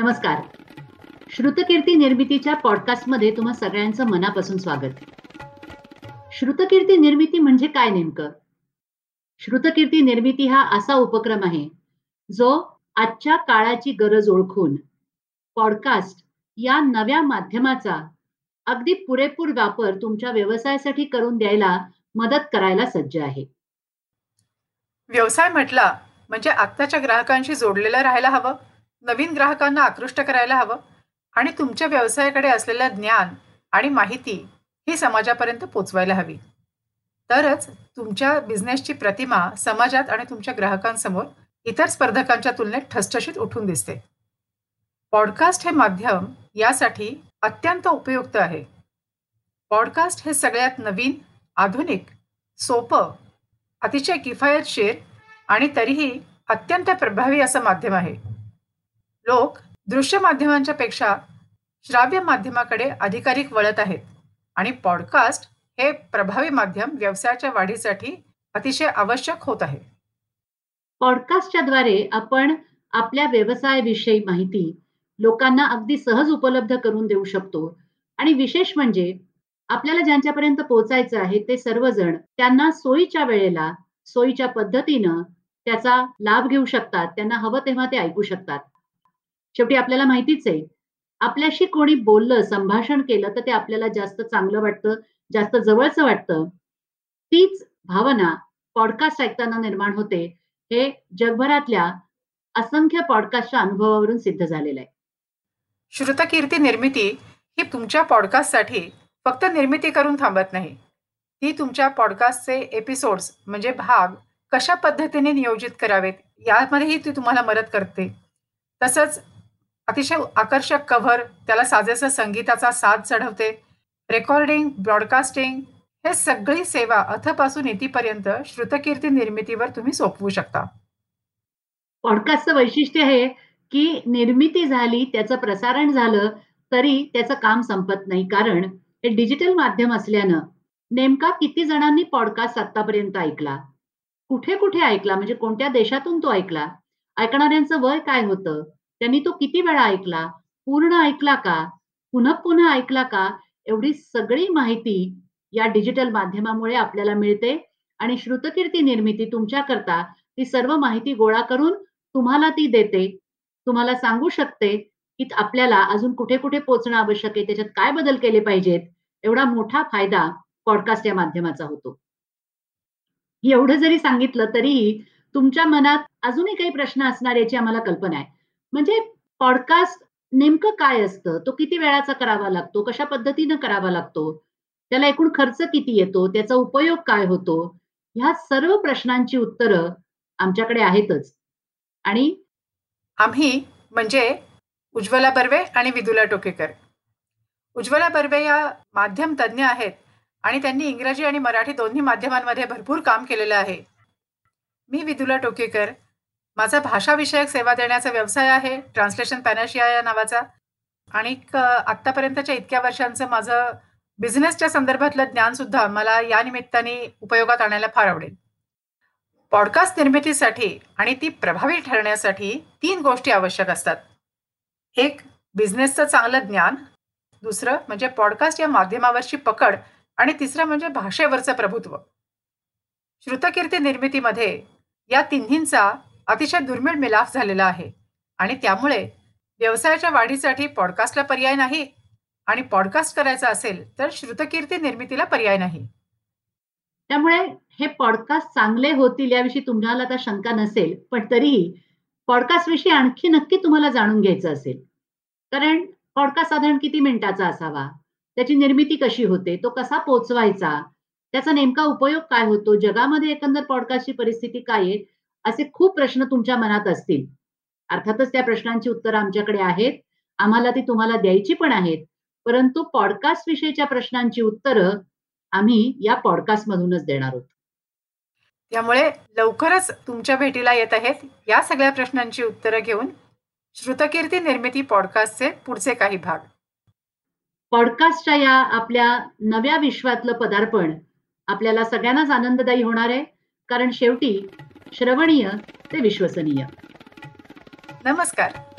नमस्कार. श्रुतकीर्ती निर्मितीच्या पॉडकास्टमध्ये तुम्हा सगळ्यांचं मनापासून स्वागत. श्रुतकीर्ती निर्मिती म्हणजे काय नेमकं? श्रुतकीर्ती निर्मिती हा असा उपक्रम आहे जो आजच्या काळाची गरज ओळखून पॉडकास्ट या नव्या माध्यमाचा अगदी पुरेपूर वापर तुमच्या व्यवसायासाठी करून द्यायला मदत करायला सज्ज आहे. व्यवसाय म्हटला म्हणजे आत्ताच्या ग्राहकांशी जोडलेलं राहायला हवं? नवीन ग्राहकांना आकृष्ट करायला हवं आणि तुमच्या व्यवसायाकडे असलेलं ज्ञान आणि माहिती ही समाजापर्यंत पोचवायला हवी. तरच तुमच्या बिझनेसची प्रतिमा समाजात आणि तुमच्या ग्राहकांसमोर इतर स्पर्धकांच्या तुलनेत ठसठशीत उठून दिसते. पॉडकास्ट हे माध्यम यासाठी अत्यंत उपयुक्त आहे. पॉडकास्ट हे सगळ्यात नवीन आधुनिक सोपं अतिशय किफायतशीर आणि तरीही अत्यंत प्रभावी असं माध्यम आहे. लोक दृश्य माध्यमांच्या पेक्षा श्राव्य माध्यमाकडे अधिकाधिक वळत आहेत. आणि पॉडकास्ट हे प्रभावी माध्यम व्यवसायाच्या वाढीसाठी अतिशय आवश्यक होत आहे. पॉडकास्टच्या द्वारे आपण आपल्या व्यवसायाविषयी माहिती लोकांना अगदी सहज उपलब्ध करून देऊ शकतो. आणि विशेष म्हणजे आपल्याला ज्यांच्यापर्यंत पोहोचायचं आहे ते सर्वजण त्यांना सोयीच्या वेळेला सोयीच्या पद्धतीनं त्याचा लाभ घेऊ शकतात त्यांना हवं तेव्हा ते ऐकू शकतात. शेवटी आपल्याला माहितीच आहे. आपल्याशी कोणी बोललं संभाषण केलं तर ते आपल्याला जास्त चांगलं वाटतं जास्त जवळचं वाटतं. तीच भावना पॉडकास्ट ऐकताना निर्माण होते. हे जगभरातल्या असंख्य पॉडकास्टच्या अनुभवावरून सिद्ध झालेलं आहे. श्रुतकीर्ती निर्मिती ही तुमच्या पॉडकास्टसाठी फक्त निर्मिती करून थांबत नाही. ती तुमच्या पॉडकास्टचे एपिसोड्स म्हणजे भाग कशा पद्धतीने नियोजित करावेत यामध्येही ती तुम्हाला मदत करते. तसंच अतिशय आकर्षक कव्हर त्याला साजेसं संगीताचा साथ चढवते. रेकॉर्डिंग ब्रॉडकास्टिंग हे सगळी सेवा अथपासून इथपर्यंत श्रुतकीर्ती निर्मितीवर तुम्ही सोपवू शकता. पॉडकास्टचं वैशिष्ट्य आहे की निर्मिती झाली त्याचं प्रसारण झालं तरी त्याचं काम संपत नाही. कारण हे डिजिटल माध्यम असल्यानं नेमका किती जणांनी पॉडकास्ट आतापर्यंत ऐकला? कुठे कुठे ऐकला? म्हणजे कोणत्या देशातून तो ऐकला? ऐकणाऱ्यांचं वय काय होतं? त्यांनी तो किती वेळा ऐकला? पूर्ण ऐकला का? पुन्हा पुन्हा ऐकला का? एवढी सगळी माहिती या डिजिटल माध्यमामुळे आपल्याला मिळते आणि श्रुतकीर्ती निर्मिती तुमच्याकरता ती सर्व माहिती गोळा करून तुम्हाला ती देते. तुम्हाला सांगू शकते की आपल्याला अजून कुठे कुठे पोहोचणं आवश्यक आहे? त्याच्यात काय बदल केले पाहिजेत? एवढा मोठा फायदा पॉडकास्ट या माध्यमाचा होतो. एवढं जरी सांगितलं तरीही तुमच्या मनात अजूनही काही प्रश्न असणार याची आम्हाला कल्पना आहे. म्हणजे पॉडकास्ट नेमकं काय असतं? तो किती वेळाचा करावा लागतो? कशा पद्धतीनं करावा लागतो? त्याला एकूण खर्च किती येतो? त्याचा उपयोग काय होतो? ह्या सर्व प्रश्नांची उत्तरं आमच्याकडे आहेतच. आणि आम्ही म्हणजे उज्ज्वला बर्वे आणि विदुला टोकेकर. उज्ज्वला बर्वे या माध्यम तज्ज्ञ आहेत आणि त्यांनी इंग्रजी आणि मराठी दोन्ही माध्यमांमध्ये भरपूर काम केलेलं आहे. मी विदुला टोकेकर माझा भाषाविषयक सेवा देण्याचा व्यवसाय आहे ट्रान्सलेशन पॅनाशिया या नावाचा. आणि आत्तापर्यंतच्या इतक्या वर्षांचं माझं बिझनेसच्या संदर्भातलं ज्ञानसुद्धा मला या निमित्ताने उपयोगात आणायला फार आवडेल. पॉडकास्ट निर्मितीसाठी आणि ती प्रभावी ठरण्यासाठी तीन गोष्टी आवश्यक असतात. एक बिझनेसचं चांगलं ज्ञान. दुसरं म्हणजे पॉडकास्ट या माध्यमावरची पकड. आणि तिसरं म्हणजे भाषेवरचं प्रभुत्व. श्रुतकीर्ती निर्मितीमध्ये या तिन्हींचा अतिशय दुर्मिळ मिलाफ झालेला आहे. आणि त्यामुळे व्यवसायाच्या वाढीसाठी पॉडकास्टला पर्याय नाही आणि पॉडकास्ट करायचा असेल तर श्रुतकीर्ती निर्मितीला पर्याय नाही. त्यामुळे हे पॉडकास्ट चांगले होतील याविषयी तुम्हाला आता शंका नसेल पण तरीही पॉडकास्ट विषयी आणखी नक्की तुम्हाला जाणून घ्यायचं असेल. कारण पॉडकास्ट साधारण किती मिनिटाचा असावा? त्याची निर्मिती कशी होते? तो कसा पोचवायचा? त्याचा नेमका उपयोग काय होतो? जगामध्ये एकंदर पॉडकास्टची परिस्थिती काय आहे? असे खूप प्रश्न तुमच्या मनात असतील. अर्थातच त्या प्रश्नांची उत्तरं आमच्याकडे आहेत. आम्हाला ती तुम्हाला द्यायची पण आहेत. परंतु पॉडकास्ट विषयीच्या प्रश्नांची उत्तरं आम्ही या पॉडकास्ट मधूनच देणार आहोत. त्यामुळे लवकरच तुमच्या भेटीला येत आहेत या सगळ्या प्रश्नांची उत्तरं घेऊन श्रुतकीर्ती निर्मिती पॉडकास्टचे पुढचे काही भाग. पॉडकास्टच्या या आपल्या नव्या विश्वातलं पदार्पण आपल्याला सगळ्यांनाच आनंददायी होणार आहे. कारण शेवटी श्रवणीय ते विश्वसनीय. नमस्कार.